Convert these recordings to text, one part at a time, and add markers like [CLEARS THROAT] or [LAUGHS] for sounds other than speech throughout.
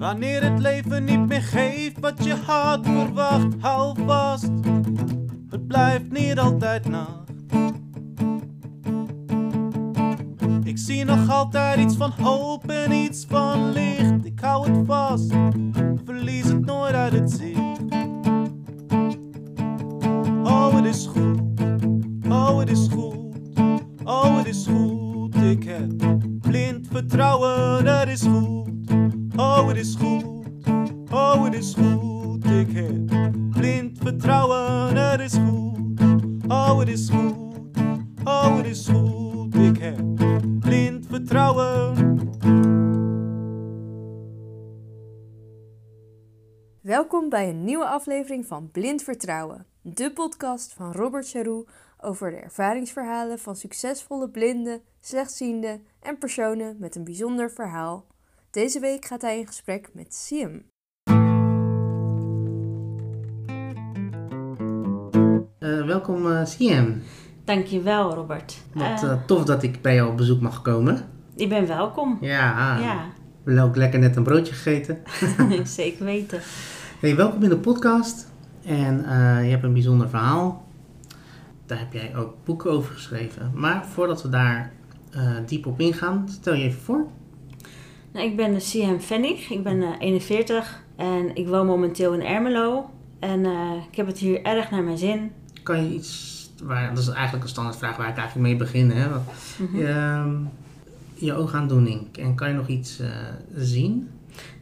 Wanneer het leven niet meer geeft wat je had verwacht, hou vast. Het blijft niet altijd nacht. Ik zie nog altijd iets van hoop en iets van licht. Ik hou het vast, verlies het nooit uit het zicht. Welkom bij een nieuwe aflevering van Blind Vertrouwen, de podcast van Robert Charroux over de ervaringsverhalen van succesvolle blinden, slechtzienden en personen met een bijzonder verhaal. Deze week gaat hij in gesprek met Siem. Eh, welkom uh, Siem. Dankjewel, Robert. Wat Eh, tof dat ik bij jou op bezoek mag komen. je bent welkom. Ja, Ja, we hebben ook lekker net een broodje gegeten. [LAUGHS] zeker weten. Hey, welkom in de podcast. En eh, je hebt een bijzonder verhaal. Daar heb jij ook boeken over geschreven. Maar voordat we daar eh, diep op ingaan, stel je even voor. Nou, ik ben CM Vennig, ik ben eh, 41 en ik woon momenteel in Ermelo. En eh, ik heb het hier erg naar mijn zin. Kan je iets, waar, dat is eigenlijk een standaardvraag waar ik eigenlijk mee begin. Hè? Wat- Mhm. Ehm, je oogaandoening. En kan je nog iets eh, zien?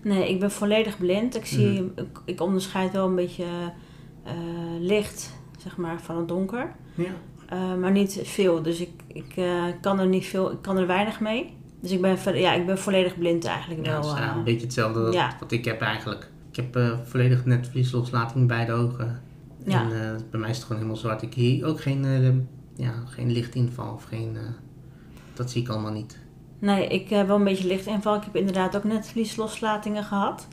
Nee, ik ben volledig blind. Ik, zie, Mhm. ik, ik onderscheid wel een beetje eh, licht, zeg maar, van het donker. Ja. Eh, maar niet veel, dus ik, ik eh, kan er niet veel, ik kan er weinig mee. Dus ik ben, ja, ik ben volledig blind eigenlijk Ja, wel. dat is een beetje hetzelfde ja. wat ik heb eigenlijk. Ik heb volledig netvliesloslating bij de ogen. Ja. En bij mij is het gewoon helemaal zwart. Ik zie ook geen, ja, geen lichtinval of geen... dat zie ik allemaal niet. Nee, ik heb wel een beetje lichtinval. Ik heb inderdaad ook net vlieslosslatingen gehad.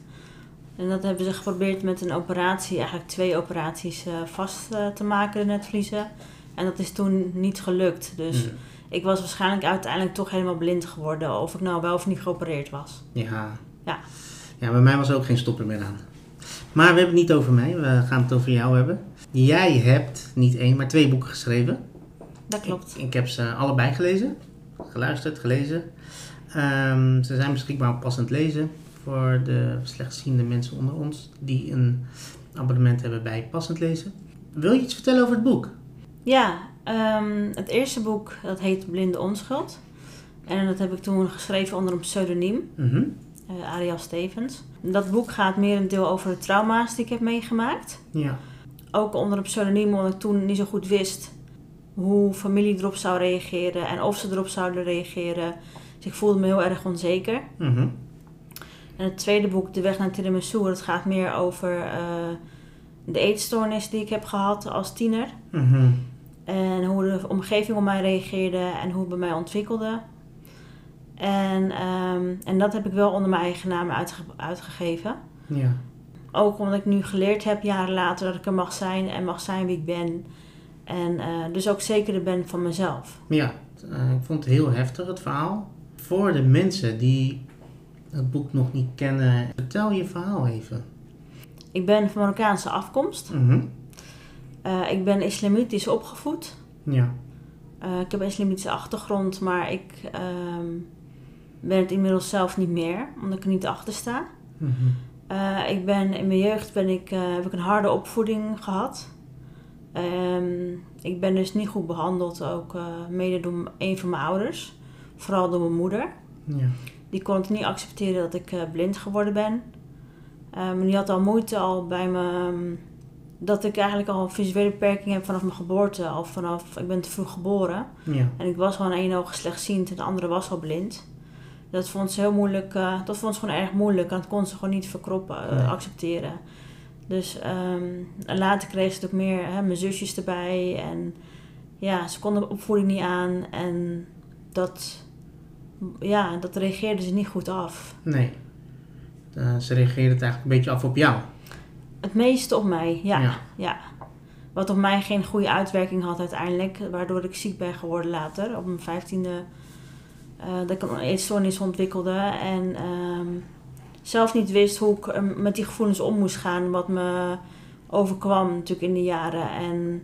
En dat hebben ze geprobeerd met een operatie, eigenlijk twee operaties, eh, vast eh, te maken, de netvliezen. En dat is toen niet gelukt. Dus Mm. ik was waarschijnlijk uiteindelijk toch helemaal blind geworden. Of ik nou wel of niet geopereerd was. Ja. Ja. Ja, bij mij was ook geen stopper meer aan. Maar we hebben het niet over mij, we gaan het over jou hebben. Jij hebt niet één, maar twee boeken geschreven. Dat klopt. Ik, ik heb ze allebei gelezen, geluisterd, gelezen. Ehm, ze zijn beschikbaar op passend lezen voor de slechtziende mensen onder ons die een abonnement hebben bij passend lezen. Wil je iets vertellen over het boek? Ja, ehm, het eerste boek dat heet Blinde Onschuld. En dat heb ik toen geschreven onder een pseudoniem. Eh Ariel Stevens. Dat boek gaat meer een deel over de trauma's die ik heb meegemaakt. Ja. Ook onder een pseudoniem, omdat ik toen niet zo goed wist hoe familie erop zou reageren en of ze erop zouden reageren. Dus ik voelde me heel erg onzeker. Mhm. En het tweede boek, De Weg naar Tiramisu, dat gaat meer over eh, de eetstoornis die ik heb gehad als tiener. Mhm. En hoe de omgeving op mij reageerde en hoe het bij mij ontwikkelde. En, ehm, en dat heb ik wel onder mijn eigen naam uitge- uitgegeven. Ja. Ook omdat ik nu geleerd heb, jaren later, dat ik er mag zijn en mag zijn wie ik ben. En eh, dus ook zekerder ben van mezelf. Ja, eh, ik vond het heel heftig het verhaal. Voor de mensen die het boek nog niet kennen, vertel je verhaal even. Ik ben van Marokkaanse afkomst. Mhm. Eh, ik ben islamitisch opgevoed. Ja. Ik heb een islamitische achtergrond, maar ik ehm, ben het inmiddels zelf niet meer, omdat ik er niet achter sta. Mhm. Ik ben, in mijn jeugd ben ik, heb ik een harde opvoeding gehad. Ehm, ik ben dus niet goed behandeld, ook eh, mede door een van mijn ouders. Vooral door mijn moeder. Ja. Die kon het niet accepteren dat ik eh, blind geworden ben. Ehm, die had al moeite al bij me... ehm, dat ik eigenlijk al een visuele beperking heb vanaf mijn geboorte. Al vanaf... Ik ben te vroeg geboren. Ja. En ik was gewoon één oog slechtziend en de andere was al blind. Dat vond ze heel moeilijk. eh, dat vond ze gewoon erg moeilijk. En dat kon ze gewoon niet verkroppen, Nee. accepteren. Dus ehm, later kreeg ze het ook meer, hè, mijn zusjes erbij. En ja, ze konden de opvoeding niet aan. En dat, ja, dat reageerde ze niet goed af. Nee. Eh, ze reageerde het eigenlijk een beetje af op jou. Het meeste op mij, ja. Ja. ja. Wat op mij geen goede uitwerking had uiteindelijk. Waardoor ik ziek ben geworden later. Op mijn vijftiende. eh dat ik een eetstoornis ontwikkelde. En ehm, zelf niet wist hoe ik eh, met die gevoelens om moest gaan. Wat me overkwam natuurlijk in de jaren. En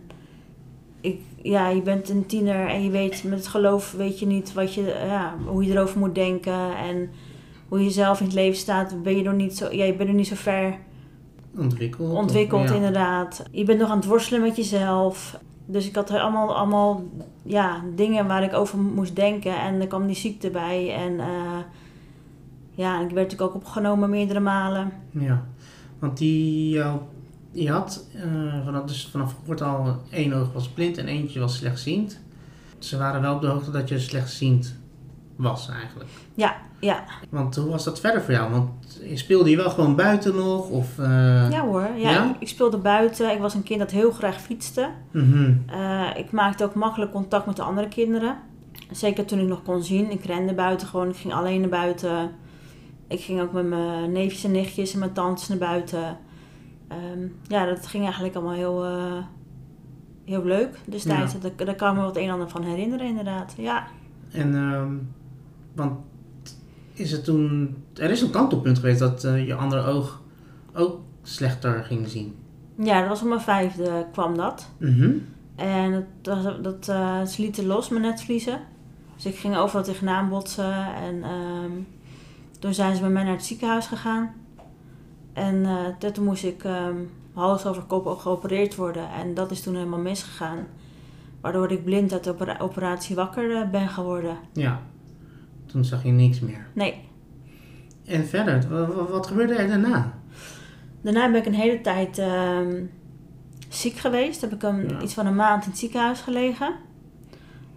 ik, ja, je bent een tiener en je weet met het geloof weet je niet wat je, ja, hoe je erover moet denken. En hoe je zelf in het leven staat, ben je nog niet zo, ja, je bent nog niet zo ver Ontwikkeld. of- ontwikkeld ja. inderdaad. Je bent nog aan het worstelen met jezelf. Dus ik had er allemaal, allemaal ja, dingen waar ik over moest denken. En er kwam die ziekte bij. En eh, ja, ik werd natuurlijk ook opgenomen meerdere malen. Ja, want die, je had eh, vanaf, dus vanaf geboorte al één oog was blind en eentje was slechtziend. Ze waren wel op de hoogte dat je slechtziend was eigenlijk. Ja, ja. Want hoe was dat verder voor jou? Want speelde je wel gewoon buiten nog? Of, eh, Ja hoor, ja, Ja? Ik, ik speelde buiten. Ik was een kind dat heel graag fietste. mhm. Eh, ik maakte ook makkelijk contact met de andere kinderen. Zeker toen ik nog kon zien. Ik rende buiten gewoon. Ik ging alleen naar buiten. Ik ging ook met mijn neefjes en nichtjes en mijn tantes naar buiten. Ehm, ja, dat ging eigenlijk allemaal heel, eh, heel leuk destijds. Ja. Daar, daar kan ik me wat een en ander van herinneren inderdaad. Ja, En, ehm, want is het toen... Er is een kantelpunt geweest dat eh, je andere oog ook slechter ging zien. ja dat was op mijn vijfde kwam dat. Mhm. En dat, was- dat, eh, ze lieten los mijn netvliezen. Dus ik ging overal tegenaan botsen. En ehm, toen zijn ze met mij naar het ziekenhuis gegaan. En eh, toen moest ik ehm hals over kop geopereerd worden. En dat is toen helemaal misgegaan. Waardoor ik blind uit de opera- operatie wakker eh, ben geworden. Ja, toen zag je niks meer. Nee. En verder, wa- wa- wat, gebeurde er daarna? Daarna ben ik een hele tijd ehm, ziek geweest. Heb ik een, Ja. iets van een maand in het ziekenhuis gelegen.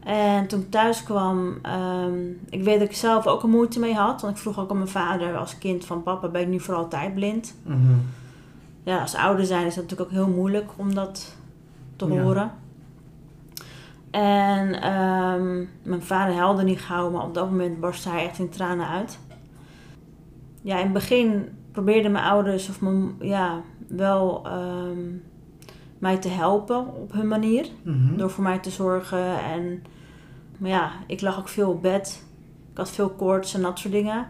En toen ik thuis kwam, ehm, ik weet dat ik zelf ook een moeite mee had. Want ik vroeg ook aan mijn vader als kind van papa, ben ik nu voor altijd blind? Mhm. Ja, als ouder zijn is dat natuurlijk ook heel moeilijk om dat te Ja. horen. En ehm, mijn vader huilde niet gauw, maar op dat moment barstte hij echt in tranen uit. Ja, in het begin probeerden mijn ouders of mijn, ja, wel ehm, mij te helpen op hun manier. Mhm. Door voor mij te zorgen. En, maar ja, ik lag ook veel op bed. Ik had veel koorts en dat soort dingen.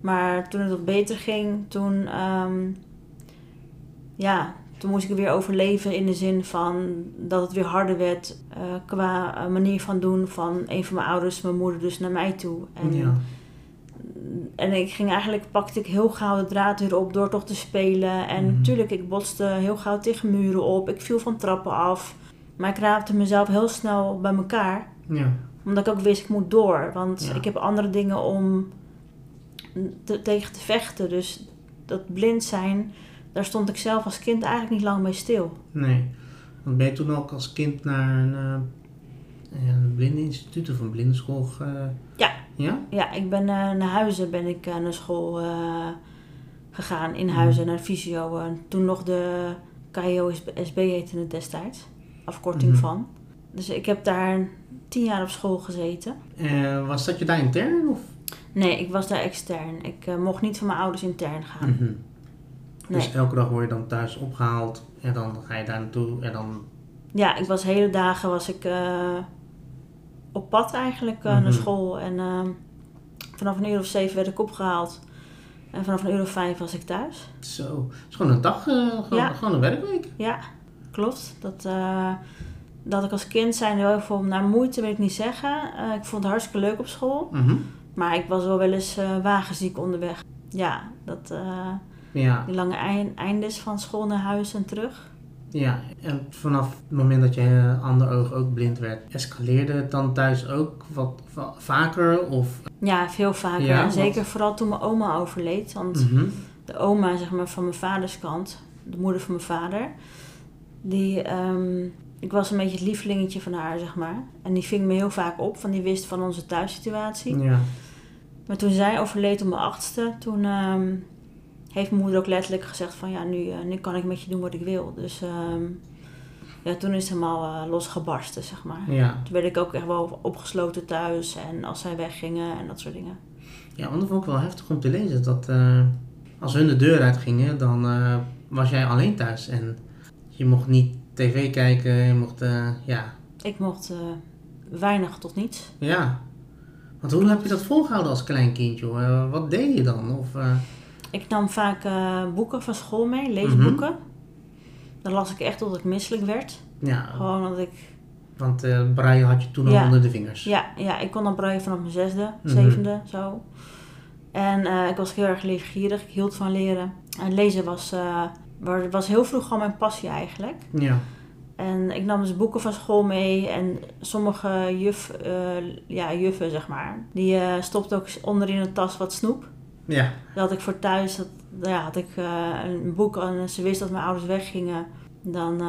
Maar toen het wat beter ging, toen, ehm, ja, toen moest ik weer overleven in de zin van dat het weer harder werd eh, qua eh, manier van doen van een van mijn ouders, mijn moeder dus naar mij toe. En, ja. en ik ging eigenlijk, pakte ik heel gauw de draad weer op door toch te spelen. En Mhm. natuurlijk, ik botste heel gauw tegen muren op. Ik viel van trappen af. Maar ik raapte mezelf heel snel bij elkaar. ja. Omdat ik ook wist, ik moet door. Want Ja. ik heb andere dingen om te- tegen te vechten. Dus dat blind zijn, daar stond ik zelf als kind eigenlijk niet lang bij stil. Nee. Want ben je toen ook als kind naar een, eh, een blindeninstituut of een blindenschool ge... Ja. Ja? Ja, ik ben eh, naar Huizen ben ik eh, naar school eh, gegaan. In Huizen, naar de fysio. En toen nog de KIO-SB heette het destijds. Afkorting Mhm. van. Dus ik heb daar tien jaar op school gezeten. Eh, was dat je daar intern? Of? Nee, ik was daar extern. Ik eh, mocht niet van mijn ouders intern gaan. Mhm. Nee. Dus elke dag word je dan thuis opgehaald en dan ga je daar naartoe en dan... Ja, ik was hele dagen was ik eh, op pad eigenlijk naar Mhm. school. En ehm, vanaf een uur of zeven werd ik opgehaald. En vanaf een uur of vijf was ik thuis. Zo. Het is gewoon een dag, gewoon, Ja. gewoon een werkweek. Ja, klopt. Dat, dat ik als kind zijn wel veel naar moeite wil ik niet zeggen. Eh, ik vond het hartstikke leuk op school. Mhm. Maar ik was wel wel eens eh, wagenziek onderweg. Ja, dat, eh, Ja. die lange eind, eindes van school naar huis en terug. ja, en vanaf het moment dat je ander oog ook blind werd, escaleerde het dan thuis ook wat va- vaker? Of... Ja, veel vaker. Ja, en wat- zeker vooral toen mijn oma overleed. Want Mhm. de oma zeg maar, van mijn vaders kant, de moeder van mijn vader, die, ehm, ik was een beetje het lievelingetje van haar, zeg maar. En die ving me heel vaak op, van die wist van onze thuissituatie. Ja. Maar toen zij overleed op mijn achtste, toen ehm, heeft mijn moeder ook letterlijk gezegd van ja, nu, eh, nu kan ik met je doen wat ik wil. Dus ehm, ja, toen is het helemaal eh, losgebarsten, zeg maar. Ja. Toen werd ik ook echt wel opgesloten thuis en als zij weggingen en dat soort dingen. Ja, want dat vond ik wel heftig om te lezen. Dat eh, als hun de deur uitgingen, dan was jij alleen thuis. En je mocht niet tv kijken, je mocht, eh, ja, Ik mocht eh, weinig tot niets. ja. Want hoe heb je dat volgehouden als klein kind, joh? Eh, wat deed je dan? Of, Ik nam vaak boeken van school mee, leesboeken. Dan las ik echt tot ik misselijk werd. Ja, Gewoon dat ik... want braille had je toen al Ja. onder de vingers. Ja, ja, ik kon dan breien vanaf mijn zesde, Mhm. zevende, zo. En ik was heel erg leergierig. Ik hield van leren. En lezen was, wa- was heel vroeg al mijn passie eigenlijk. Ja. En ik nam dus boeken van school mee. En sommige juf, eh, ja, juffen, zeg maar, die eh stopten ook onder in een tas wat snoep. Ja. Dat had ik voor thuis, dat, ja, had ik eh, een boek en ze wist dat mijn ouders weggingen. Dan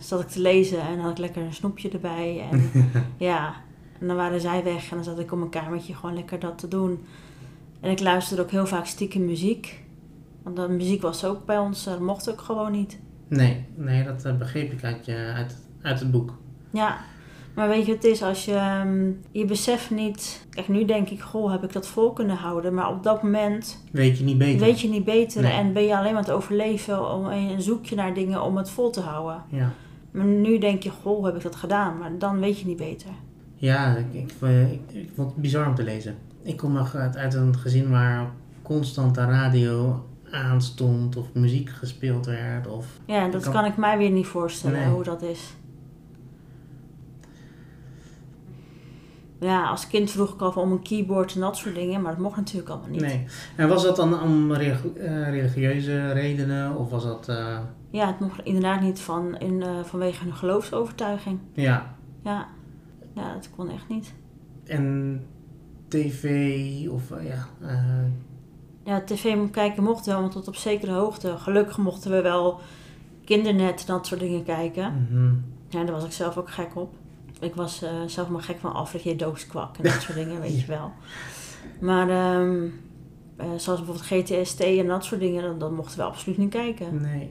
zat ik te lezen en had ik lekker een snoepje erbij. En [LAUGHS] ja, en dan waren zij weg en dan zat ik op mijn kamertje gewoon lekker dat te doen. En ik luisterde ook heel vaak stiekem muziek. Want de muziek was ook bij ons, eh, dat mocht ook gewoon niet. Nee, nee, dat eh, begreep ik uit, je, uit, uit het boek. Ja, maar weet je, het is als je, ehm, je beseft niet. Kijk, nu denk ik, goh, heb ik dat vol kunnen houden? Maar op dat moment Weet je niet beter? weet je niet beter Nee. en ben je alleen maar aan het overleven om, en zoek je naar dingen om het vol te houden. Ja. Maar nu denk je, goh, heb ik dat gedaan? Maar dan weet je niet beter. Ja, ik, ik, eh, ik, ik vond het bizar om te lezen. Ik kom nog uit, uit een gezin waar constant de radio aanstond of muziek gespeeld werd. Of, Ja, dat kan- kan ik mij weer niet voorstellen Nee. hoe dat is. Ja, als kind vroeg ik al om een keyboard en dat soort dingen, maar dat mocht natuurlijk allemaal niet. nee. En was dat dan om eh, religieuze redenen of was dat... eh, Ja, het mocht inderdaad niet van, in, eh, vanwege een geloofsovertuiging. ja, Ja. ja, dat kon echt niet. en tv of ja... Ja, tv kijken mocht wel, maar tot op zekere hoogte. Gelukkig mochten we wel kindernet en dat soort dingen kijken. mhm. Ja, daar was ik zelf ook gek op. Ik was eh, zelf maar gek van Alfred J. Doodskwak en dat soort dingen, weet je [LAUGHS] wel. Maar ehm, eh, zoals bijvoorbeeld GTST en dat soort dingen, dat, dat mochten we absoluut niet kijken. Nee.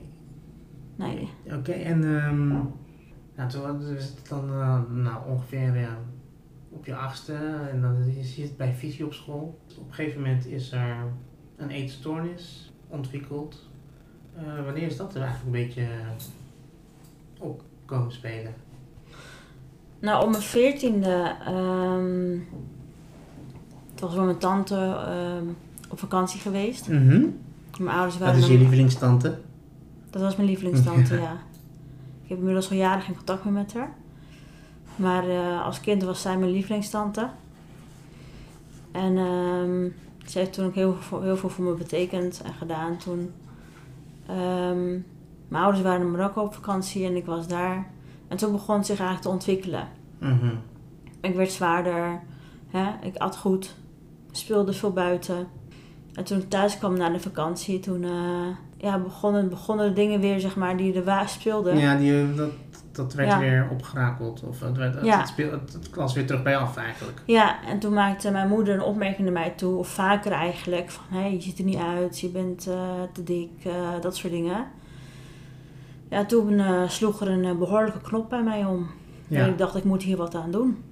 Nee. Oké, en um, nou, toen was het dan eh, nou, ongeveer op je achtste en dan je zit bij visie op school. Op een gegeven moment is er een eetstoornis ontwikkeld. Eh, wanneer is dat er eigenlijk een beetje eh, op komen spelen? Nou, om mijn veertiende, ehm toen was mijn tante ehm, op vakantie geweest. Mhm. Mijn ouders Dat waren... is je lievelingstante. Dat was mijn lievelingstante, [LAUGHS] ja. Ik heb inmiddels al jaren geen contact meer met haar. Maar eh, als kind was zij mijn lievelingstante. En ehm, ze heeft toen ook heel, veel- heel veel voor me betekend en gedaan toen. ehm, mijn ouders waren in Marokko op vakantie en ik was daar. En toen begon het zich eigenlijk te ontwikkelen. Mhm. Ik werd zwaarder, hè? ik at goed, speelde veel buiten. En toen ik thuis kwam na de vakantie, toen eh, ja, begonnen, begonnen de dingen weer zeg maar, die er speelden. Ja, die, dat, dat werd Ja. weer opgerakeld. Of het, werd, het, Ja. het, speel, het, weer terug bij af eigenlijk. Ja, en toen maakte mijn moeder een opmerking naar mij toe, of vaker eigenlijk, van hé, je ziet er niet uit, je bent eh, te dik, eh, dat soort dingen. Ja, toen eh, sloeg er een eh, behoorlijke knop bij mij om. En ik dacht, ik moet hier wat aan doen.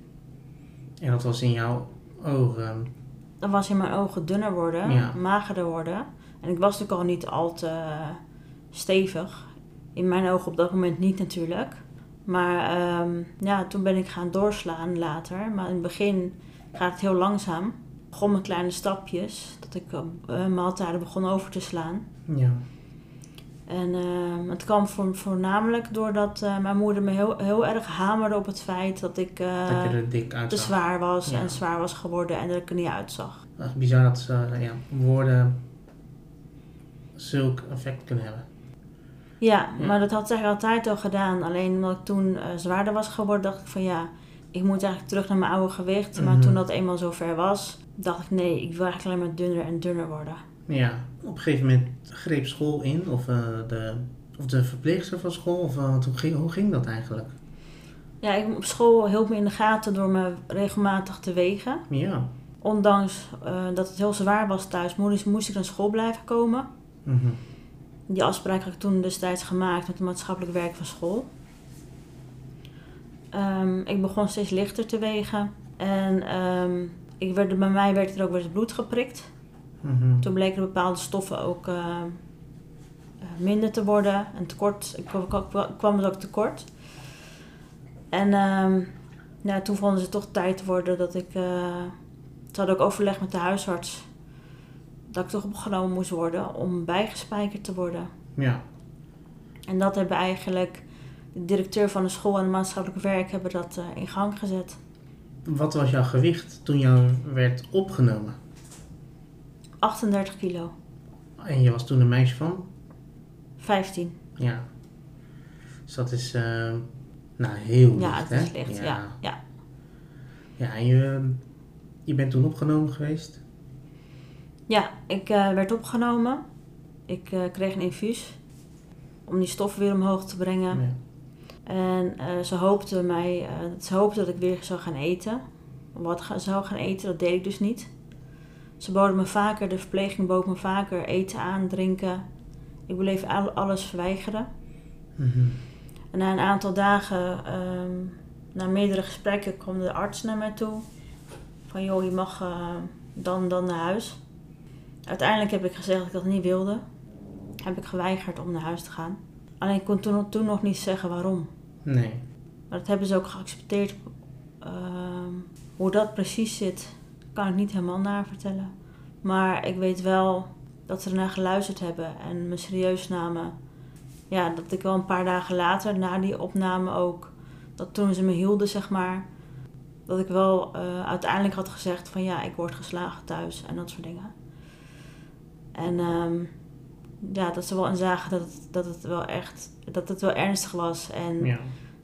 En dat was in jouw ogen. Dan was in mijn ogen dunner worden, Ja. magerder worden. En ik was natuurlijk al niet al te stevig. In mijn ogen op dat moment niet natuurlijk. Maar ehm, ja, toen ben ik gaan doorslaan later. Maar in het begin gaat het heel langzaam. Ik begon met kleine stapjes. Dat ik eh, maaltijden begon over te slaan. Ja. En ehm, het kwam voor, voornamelijk doordat eh, mijn moeder me heel, heel erg hamerde op het feit dat ik eh, dat je dik te zwaar was Ja. en zwaar was geworden en dat ik er niet uitzag. Echt bizar dat ze, ja, woorden zulk effect kunnen hebben. Ja, maar dat had zij altijd al gedaan. Alleen omdat ik toen eh, zwaarder was geworden, dacht ik van ja, ik moet eigenlijk terug naar mijn oude gewicht. Maar Mhm. toen dat eenmaal zover was, dacht ik nee, ik wil eigenlijk alleen maar dunner en dunner worden. Ja, op een gegeven moment greep school in, of, eh, de, of de verpleegster van school, of eh, hoe, ging, hoe ging dat eigenlijk? Ja, ik, op school hield me in de gaten door me regelmatig te wegen. Ja. Ondanks dat het heel zwaar was thuis, moest, moest ik naar school blijven komen. Mhm. Die afspraak had ik toen destijds gemaakt met het maatschappelijk werk van school. Ehm, ik begon steeds lichter te wegen. En ehm, ik werd, bij mij werd er ook weer eens bloed geprikt. Mhm. Toen bleken bepaalde stoffen ook eh, eh, minder te worden. En tekort, ik kwam- het ook tekort. En ehm, ja, toen vonden ze toch tijd te worden dat ik... eh, ze hadden ook overleg met de huisarts. Dat ik toch opgenomen moest worden om bijgespijkerd te worden. Ja. En dat hebben eigenlijk de directeur van de school en het maatschappelijk werk hebben dat eh, in gang gezet. Wat was jouw gewicht toen jou werd opgenomen? 38 kilo, En je was toen een meisje van? 15. Ja. Dus dat is, eh, nou, heel licht, Ja, het hè? is licht. Ja. Ja. Ja, en je, je bent toen opgenomen geweest? Ja, ik eh, werd opgenomen. Ik eh, kreeg een infuus om die stof weer omhoog te brengen. Ja. En eh, ze hoopte mij, ze hoopte dat ik weer zou gaan eten. Wat zou gaan eten, dat deed ik dus niet. Ze boden me vaker, de verpleging bood me vaker eten aan, drinken. Ik bleef al- alles verweigeren. Mhm. En na een aantal dagen, ehm, na meerdere gesprekken, kwam de arts naar mij toe. Van joh, je mag dan, dan naar huis. Uiteindelijk heb ik gezegd dat ik dat niet wilde. Heb ik geweigerd om naar huis te gaan. Alleen ik kon toen, toen nog niet zeggen waarom. Nee. Maar dat hebben ze ook geaccepteerd. Ehm, hoe dat precies zit, kan ik niet helemaal navertellen. Maar ik weet wel dat ze ernaar geluisterd hebben en me serieus namen. Ja, dat ik wel een paar dagen later, na die opname ook, dat toen ze me hielden, zeg maar, dat ik wel eh, uiteindelijk had gezegd van ja, ik word geslagen thuis en dat soort dingen. En ehm, ja, dat ze wel inzagen dat het, dat het wel echt, dat het wel ernstig was en Ja.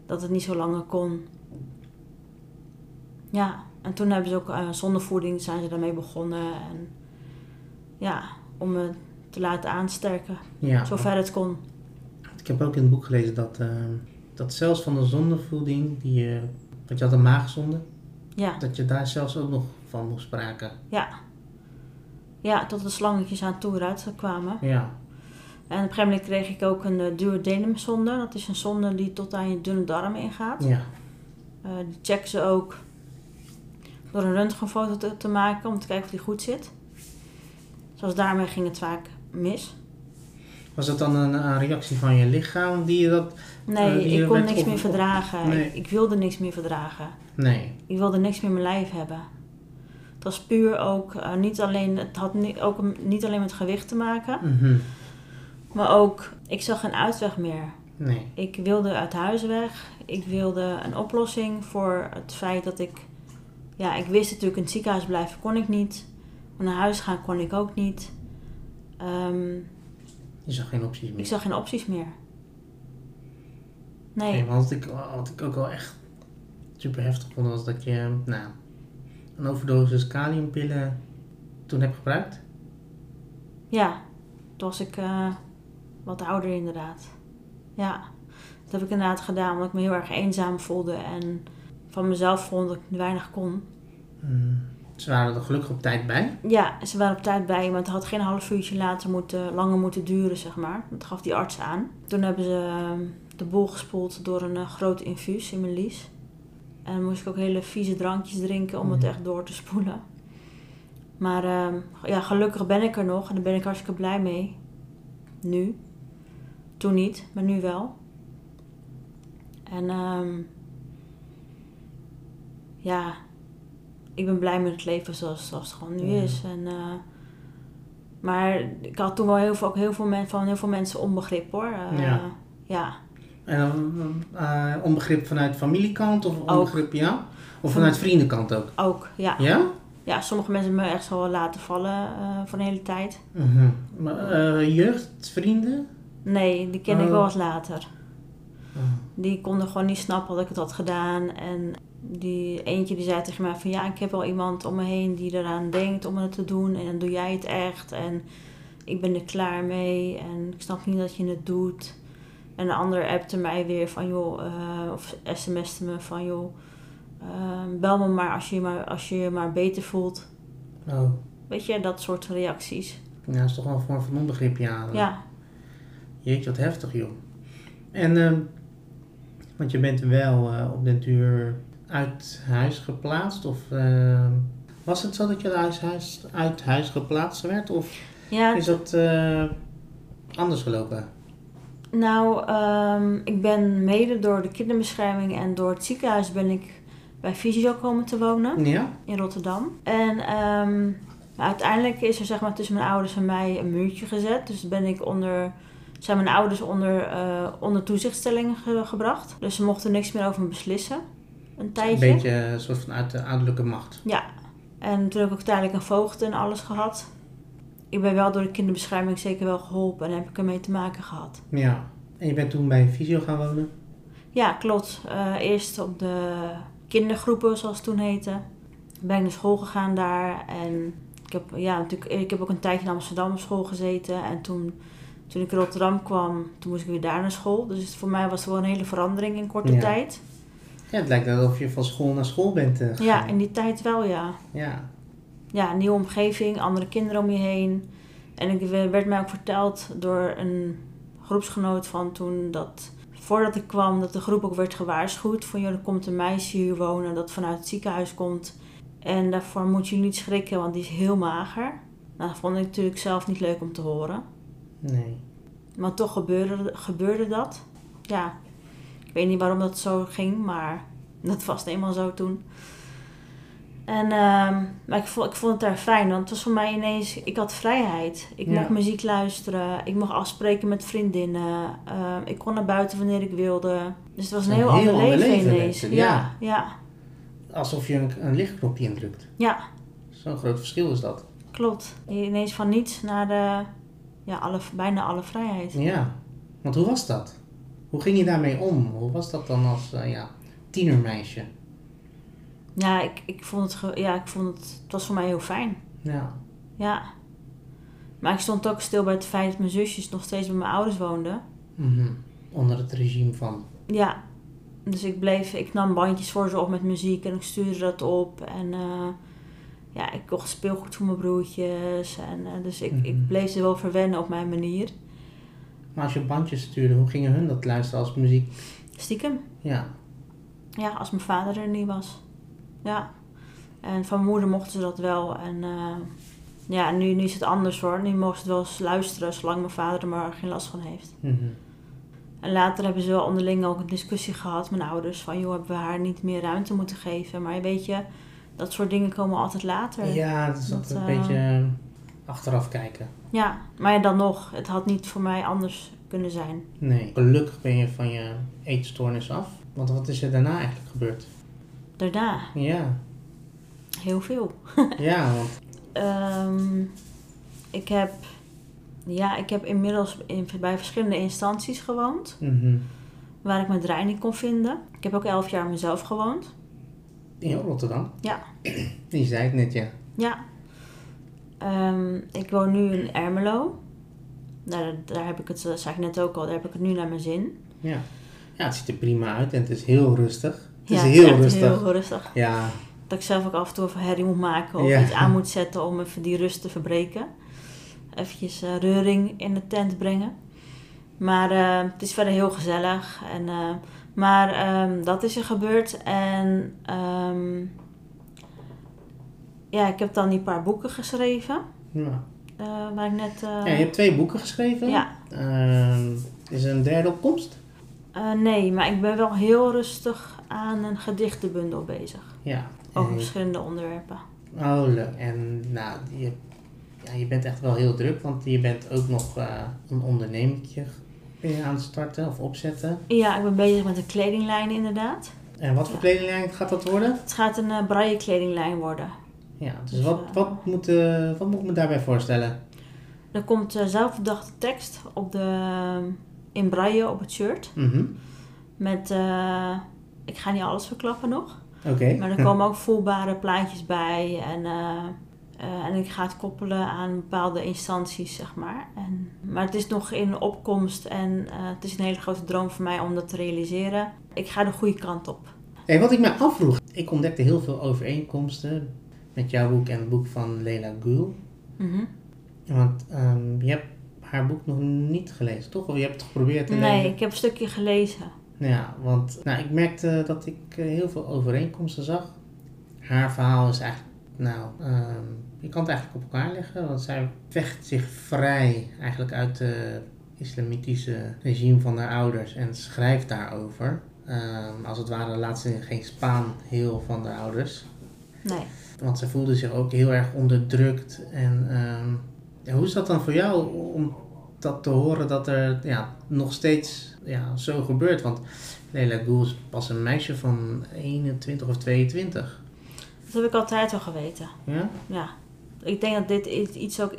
dat het niet zo langer kon. Ja, en toen hebben ze ook eh, zonder voeding zijn ze daarmee begonnen. En ja, om me te laten aansterken, ja. zover het kon. Ik heb ook in het boek gelezen dat, eh, dat zelfs van de zondevoeding, die je, dat je had een maagzonde, Ja, dat je daar zelfs ook nog van moest spraken. ja. Ja, tot de slangetjes aan toe eruit kwamen. Ja. En op een gegeven moment kreeg ik ook een uh, duodenumzonde. Dat is een zonde die tot aan je dunne darmen ingaat. Ja. Eh, die checken ze ook door een röntgenfoto te, te maken om te kijken of die goed zit. Zoals daarmee ging het vaak mis. Was dat dan een, een reactie van je lichaam die je dat... Nee, Eh, die ik kon niks op- meer verdragen. Nee. Ik, ik wilde niks meer verdragen. Nee. Ik wilde niks meer in mijn lijf hebben. Het was puur ook, eh, niet alleen, het had niet, ook niet alleen met gewicht te maken, Mhm. maar ook, ik zag geen uitweg meer. Nee. Ik wilde uit huis weg. Ik wilde een oplossing voor het feit dat ik, ja, ik wist natuurlijk in het ziekenhuis blijven kon ik niet. Maar naar huis gaan kon ik ook niet. Ehm, Je zag geen opties meer. ik zag geen opties meer. Nee. Nee, want wat ik, wat ik ook wel echt super heftig vond, was dat je nou, een overdosis kaliumpillen toen hebt gebruikt. Ja, toen was ik eh, wat ouder inderdaad. Ja, dat heb ik inderdaad gedaan omdat ik me heel erg eenzaam voelde en van mezelf vond dat ik weinig kon. Mm. Ze waren er gelukkig op tijd bij. Ja, ze waren op tijd bij, maar het had geen half uurtje later moeten, langer moeten duren, zeg maar. Dat gaf die arts aan. Toen hebben ze eh, de boel gespoeld door een eh, groot infuus in mijn lies. En moest ik ook hele vieze drankjes drinken om het Mhm. echt door te spoelen. Maar eh, ja, gelukkig ben ik er nog en daar ben ik hartstikke blij mee. Nu. Toen niet, maar nu wel. En ehm, ja, ik ben blij met het leven zoals, zoals het gewoon nu is. En, eh, maar ik had toen wel heel veel, ook heel veel men, van heel veel mensen onbegrip hoor. Eh, Ja. ja. En dan eh, onbegrip vanuit familiekant of onbegrip ja? Of vanuit vriendenkant ook? ook. Ja. Ja? ja, sommige mensen hebben me echt zo wel laten vallen eh voor een hele tijd. Mhm. Maar eh, jeugd, vrienden? Nee, die ken ik Oh. wel eens later. Oh. Die konden gewoon niet snappen dat ik het had gedaan. En die eentje die zei tegen mij van ja, ik heb wel iemand om me heen die eraan denkt om het te doen. En dan doe jij het echt. En ik ben er klaar mee. En ik snap niet dat je het doet. En de ander appte mij weer van joh, eh, of sms'te me van joh, eh, bel me maar als je je maar, als je je maar beter voelt. Oh. Weet je, dat soort reacties. Ja, dat is toch wel een vorm van onbegrip, ja. Ja, Jeetje, wat heftig, joh. En, ehm, want je bent wel eh, op den duur uit huis geplaatst? Of ehm, was het zo dat je uit huis, uit huis geplaatst werd? Of ja is dat eh, anders gelopen? Nou, ehm, ik ben mede door de kinderbescherming en door het ziekenhuis ben ik bij Visio komen te wonen Ja? in Rotterdam. En ehm, uiteindelijk is er zeg maar, tussen mijn ouders en mij een muurtje gezet. Dus ben ik onder, zijn mijn ouders onder, eh, onder toezichtstelling ge- gebracht. Dus ze mochten niks meer over me beslissen. Een Een tijdje. beetje een soort van uit de ouderlijke macht. Ja. En toen heb ik ook tijdelijk een voogd en alles gehad. Ik ben wel door de kinderbescherming zeker wel geholpen en heb ik ermee te maken gehad. Ja. En je bent toen bij fysio gaan wonen? Ja, klopt. Eh, eerst op de kindergroepen, zoals het toen heette. Ben ik naar school gegaan daar. En ik heb, ja, natuurlijk, ik heb ook een tijdje in Amsterdam op school gezeten. En toen, toen ik in Rotterdam kwam, toen moest ik weer daar naar school. Dus voor mij was het wel een hele verandering in korte Ja. tijd. Ja, het lijkt alsof je van school naar school bent eh, gegaan. Ja, in die tijd wel, ja. Ja. Ja, een nieuwe omgeving, andere kinderen om je heen. En ik werd mij ook verteld door een groepsgenoot van toen dat voordat ik kwam, dat de groep ook werd gewaarschuwd van joh, er komt een meisje hier wonen dat vanuit het ziekenhuis komt. En daarvoor moet je niet schrikken, want die is heel mager. Nou, dat vond ik natuurlijk zelf niet leuk om te horen. Nee. Maar toch gebeurde, gebeurde dat. Ja, ik weet niet waarom dat zo ging, maar [LAUGHS] dat was eenmaal zo toen. En, ehm, maar ik vond, ik vond het daar fijn, want het was voor mij ineens, ik had vrijheid. Ik Ja. mocht muziek luisteren, ik mocht afspreken met vriendinnen, ehm, ik kon naar buiten wanneer ik wilde. Dus het was een Een heel, heel ander leven, leven ineens. Ja, ja. ja, Alsof je een, een lichtknopje indrukt. ja, Zo'n groot verschil is dat. klopt. Ineens van niets naar de, ja, alle, bijna alle vrijheid. Ja. Want hoe was dat? Hoe ging je daarmee om? Hoe was dat dan als eh, ja, tienermeisje? Ja, ik, ik vond het, ja, ik vond het, het was voor mij heel fijn. Ja. Ja. Maar ik stond ook stil bij het feit dat mijn zusjes nog steeds bij mijn ouders woonden. Mhm. Onder het regime van. Ja. Dus ik bleef, ik nam bandjes voor ze op met muziek en ik stuurde dat op. En eh, ja, ik kocht speelgoed voor mijn broertjes. En, eh, dus ik, Mhm. ik bleef ze wel verwennen op mijn manier. Maar als je bandjes stuurde, hoe gingen hun dat luisteren als muziek? Stiekem. Ja. Ja, als mijn vader er niet was. Ja. En van mijn moeder mochten ze dat wel. En eh, ja, nu, nu is het anders hoor. Nu mogen ze het wel eens luisteren, zolang mijn vader er maar geen last van heeft. Mhm. En later hebben ze wel onderling ook een discussie gehad, mijn ouders. Van joh, hebben we haar niet meer ruimte moeten geven. Maar weet je, dat soort dingen komen altijd later. Ja, dat is Dat, altijd een eh, beetje eh, achteraf kijken. Ja, maar ja, dan nog. Het had niet voor mij anders kunnen zijn. Nee. Gelukkig ben je van je eetstoornis af. Want wat is er daarna eigenlijk gebeurd? Daarna, Ja. heel veel. [LAUGHS] Ja, want Ehm, ik heb, ja, ik heb inmiddels in, bij verschillende instanties gewoond. mhm. Waar ik mijn draai niet kon vinden. Ik heb ook elf jaar mezelf gewoond. in Rotterdam. Ja. [CLEARS THROAT] Die zei het net, ja. Ja. Ehm, ik woon nu in Ermelo. Daar, daar heb ik het, dat zei ik net ook al, daar heb ik het nu naar mijn zin. Ja. Ja, het ziet er prima uit en het is heel rustig. Het is ja, heel echt rustig. heel rustig. Ja, Dat ik zelf ook af en toe even herrie moet maken of iets aan moet zetten om even die rust te verbreken. Eventjes eh, reuring in de tent brengen. Maar eh, het is verder heel gezellig. En, eh, maar ehm, dat is er gebeurd. En ehm, ja, ik heb dan die paar boeken geschreven. ja. waar ik net... ja, je hebt twee boeken geschreven. ja. Ehm, is er een derde op komst? Eh, nee, maar ik ben wel heel rustig aan een gedichtenbundel bezig. Ja. Over En- verschillende onderwerpen. Oh, leuk. En nou, je, ja, je bent echt wel heel druk, want je bent ook nog eh, een ondernemertje aan het starten of opzetten. Ja, ik ben bezig met een kledinglijn inderdaad. En wat voor kledinglijn gaat dat worden? Het gaat een eh braille kledinglijn worden. Ja, dus Dus, wat, eh, wat, moet, wat moet ik me daarbij voorstellen? Er komt uh, zelfbedachte tekst op de, in braille op het shirt. Mhm. Met, ik ga niet alles verklappen nog. Oké. Maar er komen ook voelbare plaatjes bij. En, eh, eh, en ik ga het koppelen aan bepaalde instanties, zeg maar. En, maar het is nog in opkomst en eh, het is een hele grote droom voor mij om dat te realiseren. Ik ga de goede kant op. Hey, wat ik me afvroeg, ik ontdekte heel veel overeenkomsten met jouw boek en het boek van Leila Gül. Mhm. Want ehm, je hebt haar boek nog niet gelezen, toch? Of je hebt het geprobeerd te lezen? Nee, ik heb een stukje gelezen. Ja, want nou, ik merkte dat ik eh, heel veel overeenkomsten zag. Haar verhaal is eigenlijk, nou, ehm, je kan het eigenlijk op elkaar leggen. Want zij vecht zich vrij eigenlijk uit het islamitische regime van haar ouders en schrijft daarover. Ehm, als het ware laat ze geen spaan heel van haar ouders. Nee. Want ze voelde zich ook heel erg onderdrukt. En ja, hoe is dat dan voor jou om dat te horen dat er ja, nog steeds ja, zo gebeurt? Want Leila Goel is pas een meisje van 21 of 22. Dat heb ik altijd al geweten. Ja? Ja. Ik denk dat dit iets ook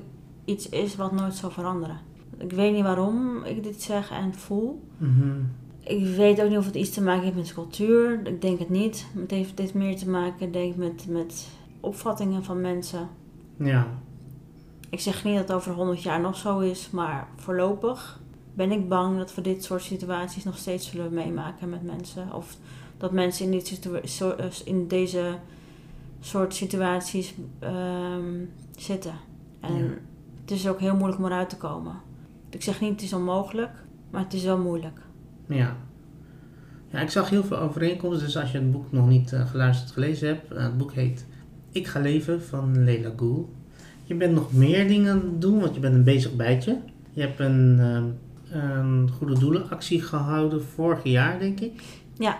iets is wat nooit zal veranderen. Ik weet niet waarom ik dit zeg en voel. Mhm. Ik weet ook niet of het iets te maken heeft met cultuur. Ik denk het niet. Het heeft dit meer te maken, denk ik, met, met opvattingen van mensen. Ja. Ik zeg niet dat het over 100 jaar nog zo is, maar voorlopig ben ik bang dat we dit soort situaties nog steeds zullen meemaken met mensen. Of dat mensen in, dit eh, in deze soort situaties ehm, zitten. En Ja. het is ook heel moeilijk om eruit te komen. Ik zeg niet het is onmogelijk, maar het is wel moeilijk. Ja. Ja, ik zag heel veel overeenkomsten. Dus als je het boek nog niet eh, geluisterd gelezen hebt. eh, het boek heet Ik ga leven van Leila Goel. Je bent nog meer dingen aan het doen, want je bent een bezig bijtje. Je hebt een, ehm, een goede doelenactie gehouden vorig jaar, denk ik. Ja.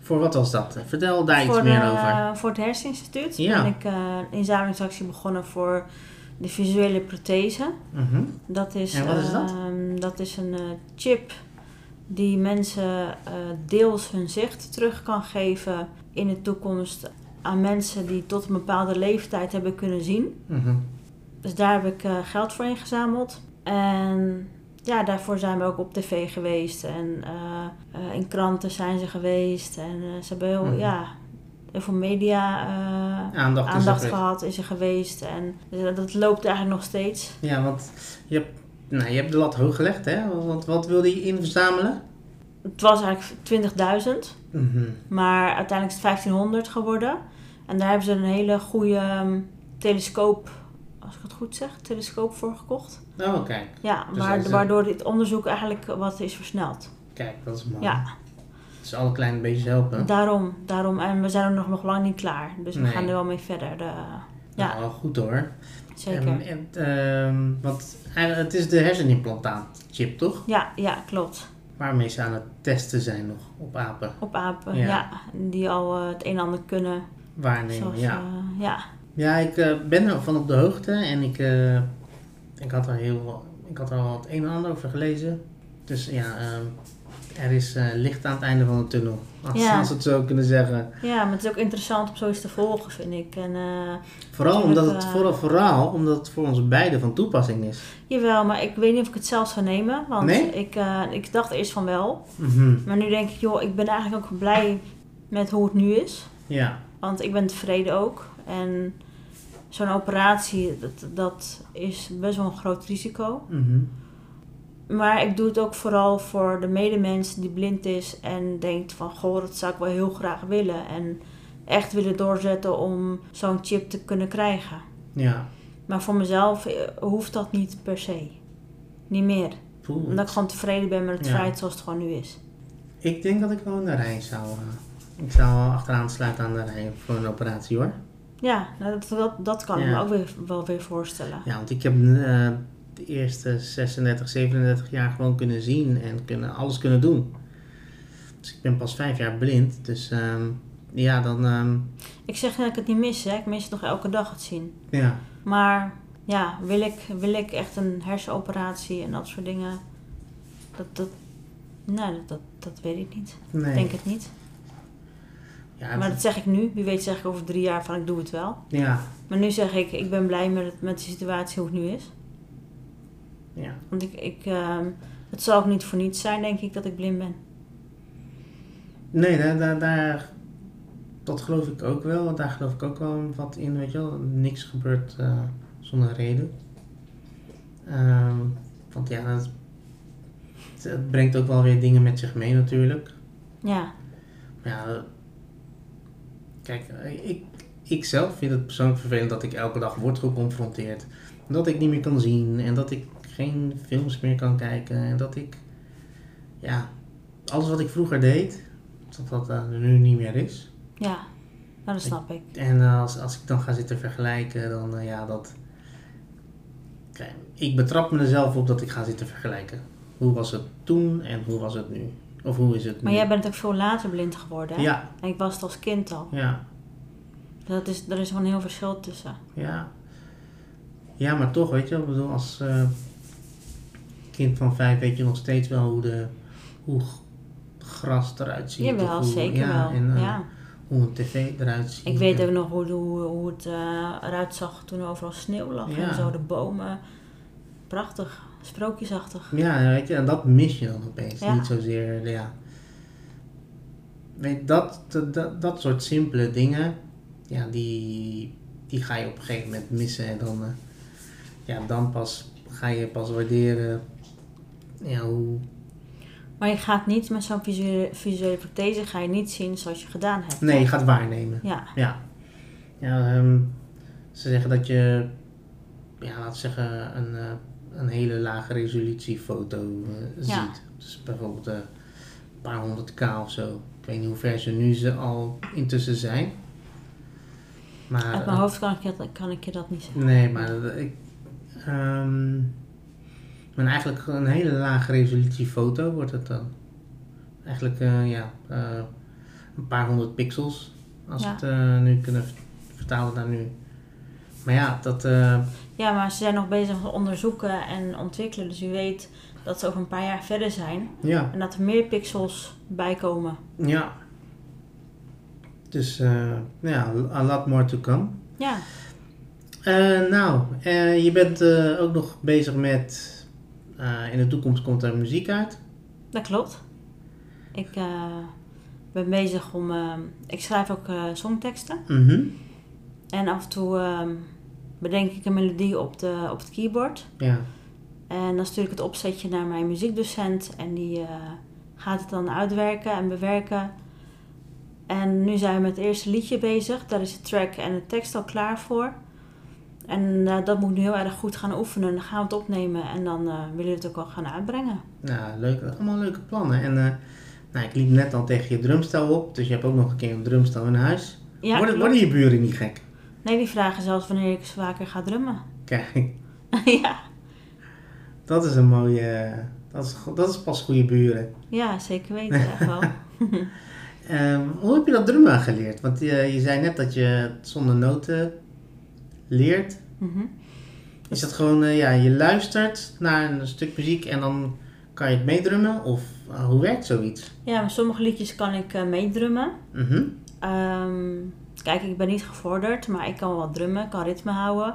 Voor wat was dat? Vertel daar iets meer de- over. Voor het Herseninstituut Ja. ben ik eh, een inzamelingsactie begonnen voor de visuele prothese. Mhm. Dat is, En wat is dat? ehm, dat is een eh, chip die mensen eh, deels hun zicht terug kan geven in de toekomst aan mensen die tot een bepaalde leeftijd hebben kunnen zien. Mhm. Dus daar heb ik eh, geld voor ingezameld. En ja, daarvoor zijn we ook op tv geweest. En eh, eh, in kranten zijn ze geweest. En ze hebben heel, Mhm. ja, heel veel media Aandacht, is aandacht gehad, is er geweest. En dus dat loopt eigenlijk nog steeds. Ja, want je hebt, nou, je hebt de lat hoog gelegd, hè? Want wat wilde je inzamelen? Het was eigenlijk 20.000. Mhm. Maar uiteindelijk is het 1500 geworden. En daar hebben ze een hele goede ehm, telescoop, als ik het goed zeg, telescoop voor gekocht. Oh, kijk. Ja, Dus waar- waardoor dit onderzoek eigenlijk wat is versneld. Kijk, dat is mooi. Ja, Dus alle kleine beetjes helpen. daarom, daarom. En we zijn er nog, nog lang niet klaar. Dus we gaan er wel mee verder. De, ja, Nou, goed hoor. zeker. En, en, ehm, want het is de hersenimplantaatchip, toch? Ja, ja, klopt. Waarmee ze aan het testen zijn nog op apen. Op apen, Ja. ja. Die al eh, het een en ander kunnen. Waarnemen, Zoals, ja. eh, ja. Ja, ik eh, ben er van op de hoogte en ik, ik, had er heel, ik had er al het een en ander over gelezen. Dus ja, ehm, er is eh, licht aan het einde van de tunnel. Als, Ja. als we het zo kunnen zeggen. ja, maar het is ook interessant om zoiets te volgen, vind ik. En, eh, Vooral omdat, het, eh, vooral, vooral omdat het voor ons beiden van toepassing is. Jawel, maar ik weet niet of ik het zelf zou nemen. Want Nee? ik, ik dacht eerst van wel. Mhm. Maar nu denk ik, joh, ik ben eigenlijk ook blij met hoe het nu is. Ja, Want ik ben tevreden ook. En zo'n operatie, dat, dat is best wel een groot risico. mhm. Maar ik doe het ook vooral voor de medemens die blind is en denkt van, goh, dat zou ik wel heel graag willen. En echt willen doorzetten om zo'n chip te kunnen krijgen. ja. Maar voor mezelf eh, hoeft dat niet per se. Niet meer. Poeh. Omdat ik gewoon tevreden ben met het Ja. feit zoals het gewoon nu is. Ik denk dat ik wel in de rij zou... eh, ik zou wel achteraan sluiten aan de rij voor een operatie hoor. Ja, nou, dat, dat, dat kan ik me ook weer, wel weer voorstellen. Ja, want ik heb eh, de eerste 36, 37 jaar gewoon kunnen zien en kunnen, alles kunnen doen. Dus ik ben pas vijf jaar blind. Dus ehm, ja, dan... ehm, Ik zeg dat ik het niet mis, hè. ik mis het nog elke dag het zien. ja. Maar ja, wil ik, wil ik echt een hersenoperatie en dat soort dingen? Dat, dat, nee, dat, dat, dat weet ik niet. Nee. Ik denk het niet. ja, Maar dat zeg ik nu. Wie weet zeg ik over drie jaar van ik doe het wel. ja, Maar nu zeg ik, ik ben blij met, het, met de situatie hoe het nu is. Ja. Want ik, ik, ehm, het zal ook niet voor niets zijn, denk ik, dat ik blind ben. Nee, daar, daar, daar, dat geloof ik ook wel. Daar geloof ik ook wel wat in, weet je wel. Niks gebeurt eh, zonder reden. Ehm, want ja, dat, het brengt ook wel weer dingen met zich mee natuurlijk. Ja, Maar Ja, kijk, eh, ik, ik zelf vind het persoonlijk vervelend dat ik elke dag word geconfronteerd. Dat ik niet meer kan zien en dat ik geen films meer kan kijken. En dat ik, ja, alles wat ik vroeger deed, dat dat eh, nu niet meer is. ja. Nou, dat snap ik. En eh, als, als ik dan ga zitten vergelijken, dan eh, ja, dat... Kijk, ik betrap mezelf op dat ik ga zitten vergelijken. Hoe was het toen en hoe was het nu? Of hoe is het nu? Maar jij bent ook veel later blind geworden, hè? Ja, En ik was het als kind al. ja. Dat is, er is gewoon een heel verschil tussen. Ja. Ja, maar toch, weet je, ik bedoel, als kind van vijf weet je nog steeds wel hoe, de, hoe gras eruit ziet. Jawel, hoe, zeker ja, wel. En, eh, ja. hoe een tv eruit ziet. Ik weet ook nog hoe, hoe, hoe het eh, eruit zag toen er overal sneeuw lag Ja. en zo de bomen. Prachtig, sprookjesachtig. Ja, weet je, en dat mis je dan opeens. Niet zozeer, ja. Weet, dat, dat, dat, dat soort simpele dingen, ja, die, die ga je op een gegeven moment missen. En dan, eh, ja, dan pas ga je pas waarderen, ja, hoe... Maar je gaat niet met zo'n visuele, visuele prothese ga je niet zien zoals je gedaan hebt. Nee, je gaat waarnemen. Ja, Ja. Ja, ehm, ze zeggen dat je, ja, laten we zeggen, een, eh, een hele lage resolutie foto eh, Ja. ziet. Dus bijvoorbeeld eh, een paar honderd k of zo. Ik weet niet hoe ver ze nu ze al intussen zijn. Maar, uit mijn hoofd kan ik, je- kan ik je dat niet zeggen. Nee, maar ik... ehm maar eigenlijk een hele lage resolutie foto wordt het dan. Eigenlijk, eh, ja, eh, een paar honderd pixels. Als we Ja. het eh, nu kunnen vertalen naar nu. Maar ja, dat... Ja, maar ze zijn nog bezig met onderzoeken en ontwikkelen. Dus u weet dat ze over een paar jaar verder zijn. ja, En dat er meer pixels bij komen. ja. Dus, ja, a lot more to come. Ja, nou, je bent ook nog bezig met... eh, in de toekomst komt er muziek uit. dat klopt. Ik eh, ben bezig om... eh, ik schrijf ook eh, songteksten. Mhm. En af en toe ehm, bedenk ik een melodie op, de, op het keyboard. Ja. En dan stuur ik het opzetje naar mijn muziekdocent. En die gaat het dan uitwerken en bewerken. En nu zijn we met het eerste liedje bezig. Daar is de track en de tekst al klaar voor. En eh, dat moet nu heel erg goed gaan oefenen. Dan gaan we het opnemen en dan eh, willen we het ook wel gaan uitbrengen. Nou, leuk, allemaal leuke plannen. En eh, nou, ik liep net al tegen je drumstel op, dus je hebt ook nog een keer een drumstel in huis. Ja, worden, je buren niet gek? Nee, die vragen zelfs wanneer ik vaker ga drummen. [LAUGHS] Kijk, ja. dat is een mooie, dat is, dat is pas goede buren. ja, zeker weten. Echt wel. [LAUGHS] [LAUGHS] Ehm, hoe heb je dat drummen geleerd? Want je zei net dat je zonder noten leert. Mhm. Is dat gewoon, eh, ja, je luistert naar een stuk muziek en dan kan je het meedrummen? Of eh, hoe werkt zoiets? Ja, maar sommige liedjes kan ik eh, meedrummen. Mhm. Ehm, kijk, ik ben niet gevorderd, maar ik kan wel drummen, ik kan ritme houden.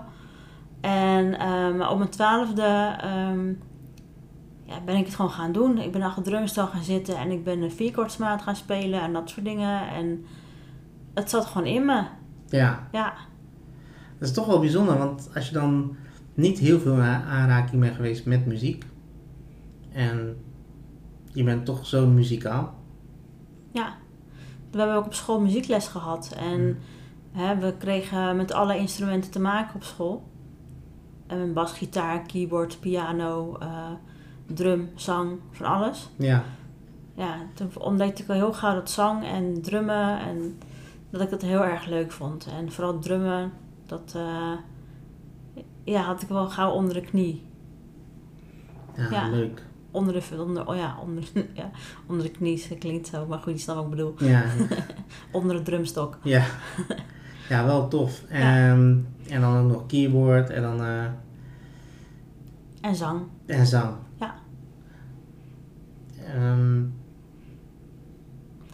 En ehm, op mijn twaalfde ehm, ja, ben ik het gewoon gaan doen. Ik ben achter de drumstel gaan zitten en ik ben een vierkortsmaat gaan spelen en dat soort dingen. En het zat gewoon in me. Ja, Ja, dat is toch wel bijzonder, want als je dan niet heel veel in aanraking bent geweest met muziek en je bent toch zo muzikaal. ja. We hebben ook op school muziekles gehad. En hè, we kregen met alle instrumenten te maken op school. En bas, gitaar, keyboard, piano, eh, drum, zang, van alles. Ja, ja, toen ontdekte ik al heel gauw dat zang en drummen en dat ik dat heel erg leuk vond. En vooral drummen, dat eh, ja, had ik wel gauw onder de knie. ja, Ja. leuk. Onder de, onder, oh ja, onder, [LAUGHS] ja, onder de knie, klinkt zo, maar goed, je snapt wat ik bedoel. Ja, [LAUGHS] Onder de drumstok. ja. ja wel tof. Ehm, en dan nog keyboard en dan eh, En zang. en zang. Ja. Ehm,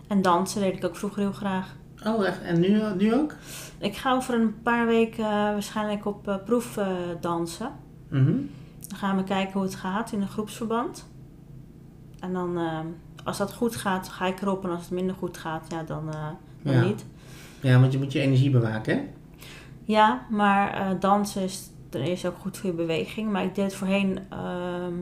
En dansen deed ik ook vroeger heel graag. Oh, echt? En nu, nu ook? Ik ga over een paar weken eh, waarschijnlijk op eh, proef eh, dansen. Mhm. Dan gaan we kijken hoe het gaat in een groepsverband. En dan, als dat goed gaat, ga ik erop. En als het minder goed gaat, ja, dan, dan Ja. niet. Ja, want je moet je energie bewaken, hè? Ja, maar dansen is ten eerste ook goed voor je beweging. Maar ik deed het voorheen ehm,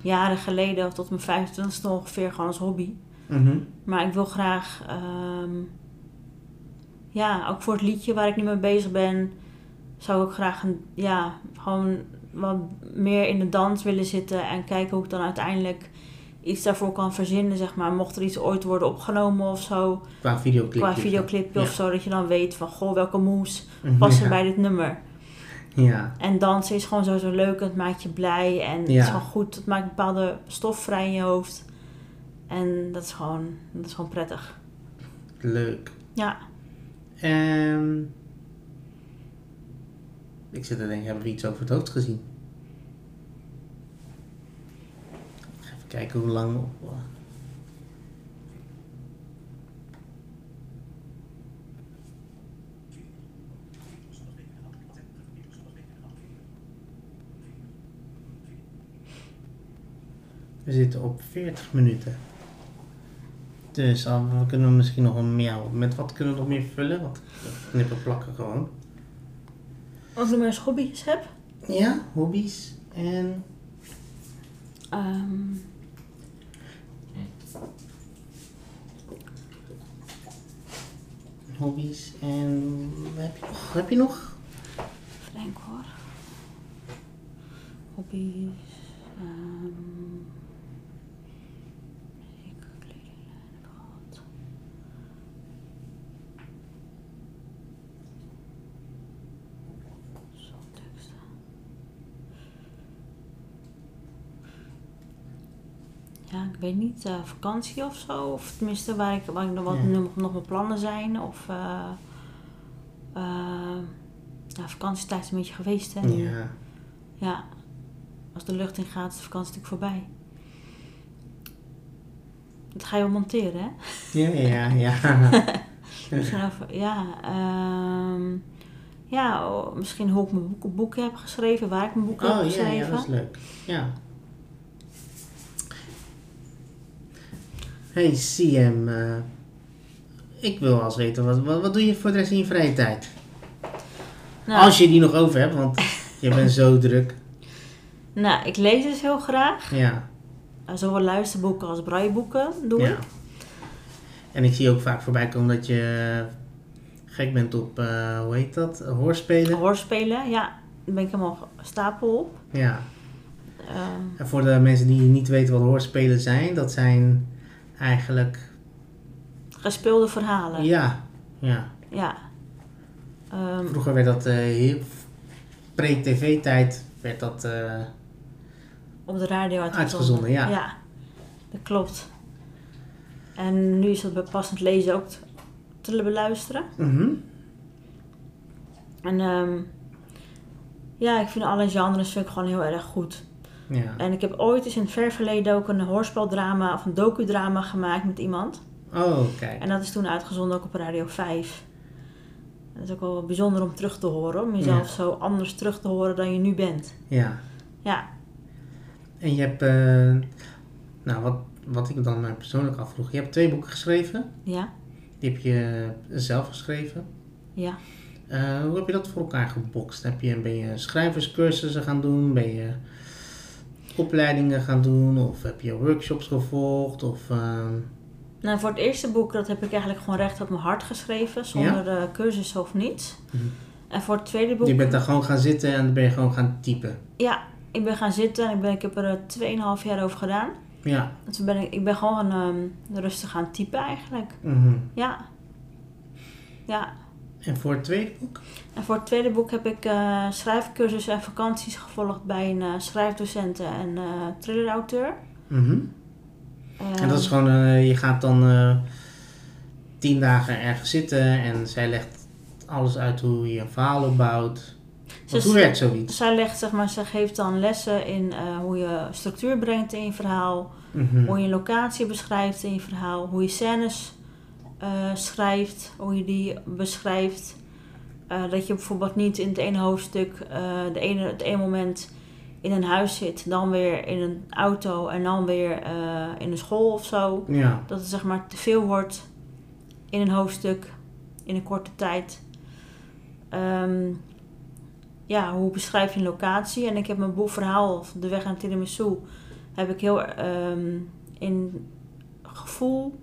jaren geleden, tot mijn 25 ongeveer, gewoon als hobby. Mhm. Maar ik wil graag, ehm, ja, ook voor het liedje waar ik nu mee bezig ben, zou ik ook graag een, ja, gewoon wat meer in de dans willen zitten en kijken hoe ik dan uiteindelijk iets daarvoor kan verzinnen, zeg maar. Mocht er iets ooit worden opgenomen of zo, Qua videoclip. qua videoclipje of zo, dat je dan weet van, goh, welke moves [LAUGHS] passen ja. bij dit nummer. Ja, En dansen is gewoon sowieso leuk en het maakt je blij en het is gewoon goed. Het maakt bepaalde stof vrij in je hoofd. En dat is gewoon, dat is gewoon prettig. leuk. Ja. Ehm, Ik zit te denken, hebben we iets over het hoofd gezien? Even kijken hoe lang. We zitten op 40 minuten. Dus we kunnen misschien nog een meer. Met wat kunnen we nog meer vullen? Wat knippen plakken gewoon. Als ik maar eens hobby's heb. Ja, hobby's en. Ehm, Hobby's en. Wat heb je nog? Heb je nog? denken hoor. Hobby's. ehm ik kledinglijn heb gehad. Zo, teksten. Ja, ik weet niet, eh, vakantie of zo. Of tenminste, waar ik, waar ik nog, wat, Ja. nog, nog mijn plannen zijn. Of eh eh, ja, vakantietijd is een beetje geweest. Hè? Ja. Ja, als de lucht in gaat, is de vakantie natuurlijk voorbij. Dat ga je wel monteren, hè? Ja, ja, ja. [LAUGHS] Misschien over, ja, ehm, ja oh, misschien hoe ik mijn boek, boeken heb geschreven, waar ik mijn boeken heb Oh ja, geschreven. ja, dat is leuk. Ja. Hey CM, eh, ik wil als weten, wat, wat, wat doe je voor de rest in je vrije tijd? Nou, Als je die nog over hebt, want [LAUGHS] je bent zo druk. nou, ik lees dus heel graag. Ja, Eh, Zowel luisterboeken als brailleboeken doe ja. ik. En ik zie ook vaak voorbij komen dat je gek bent op, eh, hoe heet dat, hoorspelen. Hoorspelen, ja, daar ben ik helemaal stapel op. Ja. Ehm, En voor de mensen die niet weten wat hoorspelen zijn, dat zijn eigenlijk, gespeelde verhalen. ja, ja. Ja. Ehm, Vroeger werd dat, heel, pre-tv-tijd, werd dat, eh, op de radio uitgezonden. Uitgezonden, ja. Ja, dat klopt. En nu is dat bij passend lezen ook te beluisteren. mhm. En ehm, ja, ik vind alle genres vind ik gewoon heel erg goed. Ja. En ik heb ooit eens in het ver verleden ook een hoorspeldrama of een docudrama gemaakt met iemand. Oh, kijk. En dat is toen uitgezonden ook op Radio 5. Dat is ook wel bijzonder om terug te horen. Om jezelf zo anders terug te horen dan je nu bent. Ja. Ja, En je hebt, eh, nou, wat, wat ik dan mij persoonlijk afvroeg. Je hebt twee boeken geschreven. ja, Die heb je zelf geschreven. ja. Eh, hoe heb je dat voor elkaar gebokst? Heb je, ben je schrijverscursussen gaan doen? Ben je opleidingen gaan doen? Of heb je workshops gevolgd? Of, eh, Nou, voor het eerste boek, dat heb ik eigenlijk gewoon recht op mijn hart geschreven. Zonder eh, cursus of niets. Mhm. En voor het tweede boek... je bent daar gewoon gaan zitten en dan ben je gewoon gaan typen. Ja, ik ben gaan zitten en ik, ben, ik heb er eh, 2,5 jaar over gedaan. Ja. Toen ben ik, ik ben gewoon ehm, rustig gaan typen eigenlijk. Mhm. Ja. Ja. En voor het tweede boek? En voor het tweede boek heb ik eh schrijfcursussen en vakanties gevolgd bij een eh schrijfdocent en eh thrillerauteur. Mhm. En dat is gewoon, je gaat dan tien dagen ergens zitten en zij legt alles uit hoe je een verhaal opbouwt. Ze- hoe werkt zoiets? Zij legt, zeg maar, ze geeft dan lessen in hoe je structuur brengt in je verhaal. Mhm. Hoe je locatie beschrijft in je verhaal. Hoe je scènes eh, schrijft. Hoe je die beschrijft. Eh, dat je bijvoorbeeld niet in het ene hoofdstuk eh, de ene, het ene moment in een huis zit. Dan weer in een auto. En dan weer in een school of zo. Ja. Dat het zeg maar te veel wordt in een hoofdstuk. In een korte tijd. Ehm, ja, hoe beschrijf je een locatie? En ik heb mijn boek verhaal, of De Weg naar Tiramisu, heb ik heel ehm, in gevoel.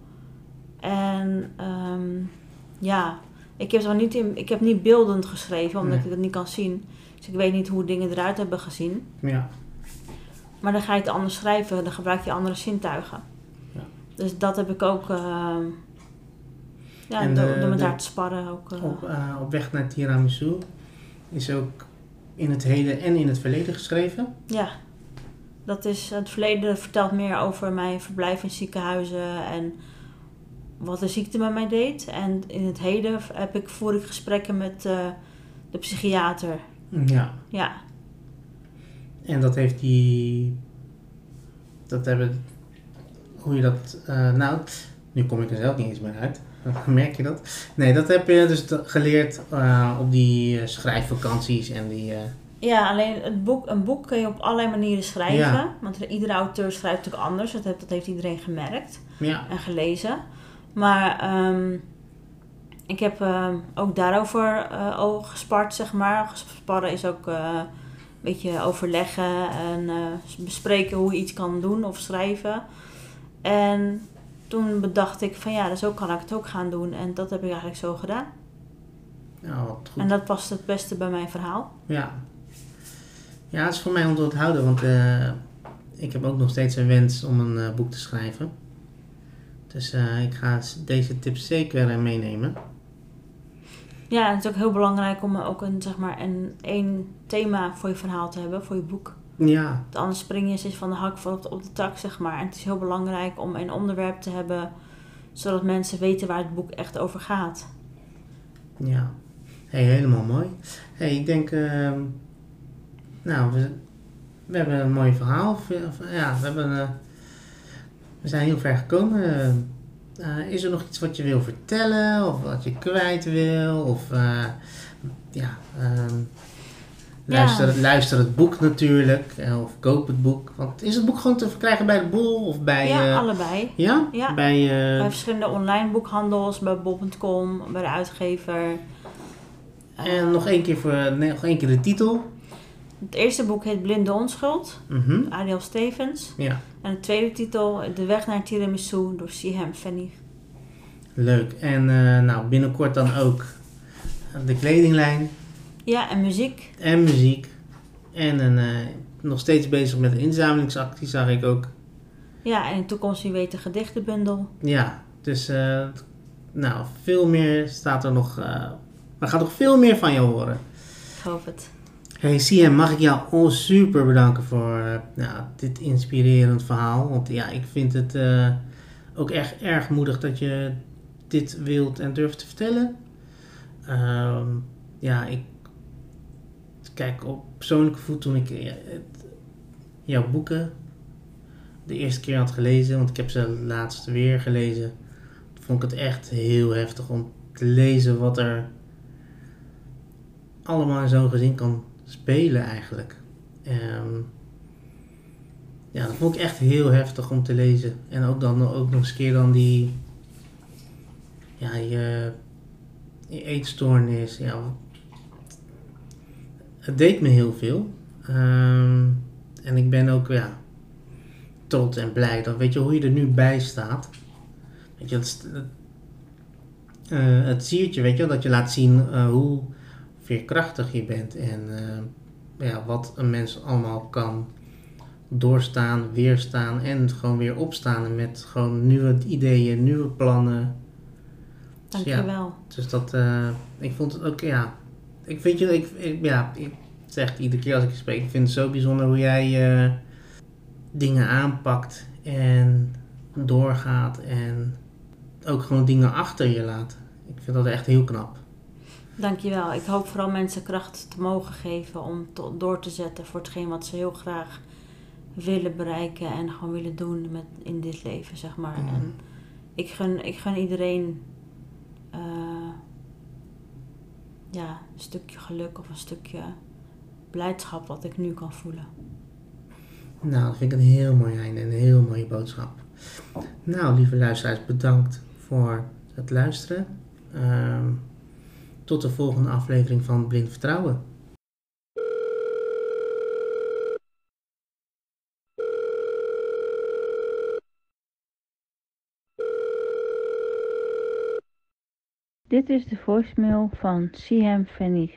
En ehm, ja, ik heb, het wel niet in, ik heb niet beeldend geschreven, omdat Nee. ik het niet kan zien. Dus ik weet niet hoe dingen eruit hebben gezien. Ja. Maar dan ga je het anders schrijven, dan gebruik je andere zintuigen. Ja. Dus dat heb ik ook, ehm, ja, En door, de- door met haar te sparren ook. eh, Op, eh, op weg naar Tiramisu is ook in het heden en in het verleden geschreven. Ja, dat is het verleden vertelt meer over mijn verblijf in ziekenhuizen en wat de ziekte met mij deed. En in het heden heb ik, voer ik gesprekken met eh, de psychiater Ja. Ja, En dat heeft die. Dat hebben. Hoe je dat. eh, nou, nu kom ik er zelf niet eens meer uit. [LAUGHS] Merk je dat? Nee, dat heb je dus geleerd eh, op die schrijfvakanties en die. Ja, alleen het boek, een boek kun je op allerlei manieren schrijven. Ja. Want iedere auteur schrijft natuurlijk anders. Dat heeft, dat heeft iedereen gemerkt ja. en gelezen. Maar ehm, ik heb ehm, ook daarover eh, al gespart, zeg maar. Sparren is ook eh, een beetje overleggen en eh, bespreken hoe je iets kan doen of schrijven. En toen bedacht ik van ja, dus zo kan ik het ook gaan doen. En dat heb ik eigenlijk zo gedaan. Wat goed. En dat past het beste bij mijn verhaal. Ja. Ja, het is voor mij om te onthouden, want ik heb ook nog steeds een wens om een boek te schrijven. Dus eh, ik ga deze tips zeker meenemen. Ja, en het is ook heel belangrijk om ook een, zeg maar, een één thema voor je verhaal te hebben, voor je boek. Ja, Want anders spring je steeds van de hak van op de, op de tak, zeg maar. En het is heel belangrijk om een onderwerp te hebben, zodat mensen weten waar het boek echt over gaat. ja. Hey, helemaal mooi. Hey, ik denk, ehm, nou, we, we hebben een mooi verhaal. Ve- Ja, we, hebben, eh, we zijn heel ver gekomen. Eh, is er nog iets wat je wil vertellen of wat je kwijt wil? Of eh, ja, ehm, luister, luister het boek natuurlijk eh, of koop het boek. Want is het boek gewoon te verkrijgen bij de bol of bij... ja, allebei. ja? Ja. Bij, Bij verschillende online boekhandels, bij bol.com, bij de uitgever. en nog één keer voor nee, nog één keer de titel. Het eerste boek heet Blinde Onschuld, Mhm. Ariel Stevens. Ja, En de tweede titel, De Weg naar Tiramisu, door Sihem Fanny. leuk. En eh, nou, binnenkort dan ook de kledinglijn Ja, en muziek. en muziek. En een, eh, nog steeds bezig met een inzamelingsactie, zag ik ook. Ja, en in de toekomst wie weet de gedichtenbundel. Ja, dus eh, nou, veel meer staat er nog. we gaan nog veel meer van je horen. Ik hoop het. Hey CM, mag ik jou oh, super bedanken voor eh, nou, dit inspirerend verhaal. Want ja, ik vind het eh, ook echt erg moedig dat je dit wilt en durft te vertellen. Ehm, ja, ik kijk op persoonlijke voet toen ik eh, het- jouw boeken de eerste keer had gelezen. Want ik heb ze laatst weer gelezen. Vond ik het echt heel heftig om te lezen wat er allemaal in zo'n gezin kan spelen eigenlijk. Ehm, ja, dat vond ik echt heel heftig om te lezen. En ook dan ook nog eens een keer dan die... Ja, je, eetstoornis. Ja, het deed me heel veel. Ehm, en ik ben ook, ja, trots en blij. Dat weet je hoe je er nu bij staat. Weet je, eh, het siertje, weet je, dat je laat zien eh, hoe veerkrachtig je bent en eh, ja, wat een mens allemaal kan doorstaan, weerstaan en gewoon weer opstaan en met gewoon nieuwe ideeën, nieuwe plannen. Dus ja, Dankjewel. dus dat, eh, ik vond het ook, ja, ik vind je, ik, ik- ja, ik zeg iedere keer als ik je spreek, ik vind het zo bijzonder hoe jij eh, dingen aanpakt en doorgaat en ook gewoon dingen achter je laat. Ik vind dat echt heel knap. Dankjewel. Ik hoop vooral mensen kracht te mogen geven om door te zetten voor hetgeen wat ze heel graag willen bereiken en gewoon willen doen met, in dit leven, zeg maar. Mhm. En ik gun, ik gun iedereen eh, ja, een stukje geluk of een stukje blijdschap wat ik nu kan voelen. Nou, dat vind ik een heel mooi einde en een heel mooie boodschap. Nou, lieve luisteraars, bedankt voor het luisteren. Ehm, tot de volgende aflevering van Blind Vertrouwen. Dit is de voicemail van Sihem Venig.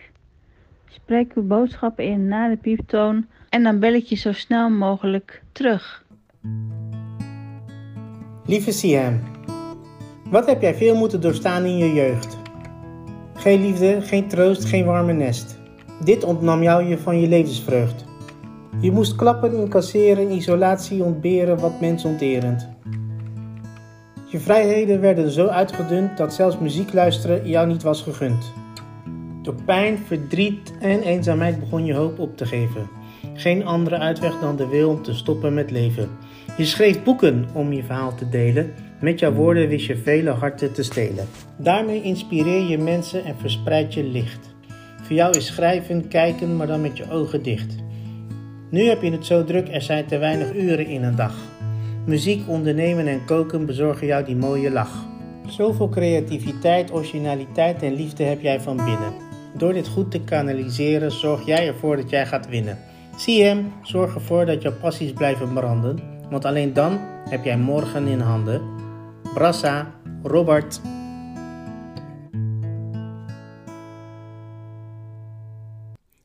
Spreek uw boodschap in na de pieptoon en dan bel ik je zo snel mogelijk terug. Lieve Siam, wat heb jij veel moeten doorstaan in je jeugd? Geen liefde, geen troost, geen warme nest. Dit ontnam jou je van je levensvreugd. Je moest klappen, incasseren, isolatie ontberen, wat mensonterend. Je vrijheden werden zo uitgedund dat zelfs muziek luisteren jou niet was gegund. Door pijn, verdriet en eenzaamheid begon je hoop op te geven. Geen andere uitweg dan de wil om te stoppen met leven. Je schreef boeken om je verhaal te delen. Met jouw woorden wist je vele harten te stelen. Daarmee inspireer je mensen en verspreid je licht. Voor jou is schrijven, kijken, maar dan met je ogen dicht. Nu heb je het zo druk, er zijn te weinig uren in een dag. Muziek, ondernemen en koken bezorgen jou die mooie lach. Zoveel creativiteit, originaliteit en liefde heb jij van binnen. Door dit goed te kanaliseren zorg jij ervoor dat jij gaat winnen. Zie hem, zorg ervoor dat jouw passies blijven branden, want alleen dan heb jij morgen in handen. Brassa, Robert.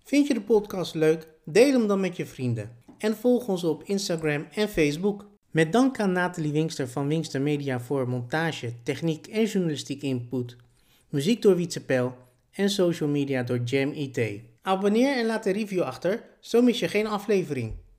Vind je de podcast leuk? Deel hem dan met je vrienden. En volg ons op Instagram en Facebook. Met dank aan Nathalie Winkster van Winkster Media voor montage, techniek en journalistiek input. Muziek door Wietse Pel en social media door Jam IT. Abonneer en laat een review achter, zo mis je geen aflevering.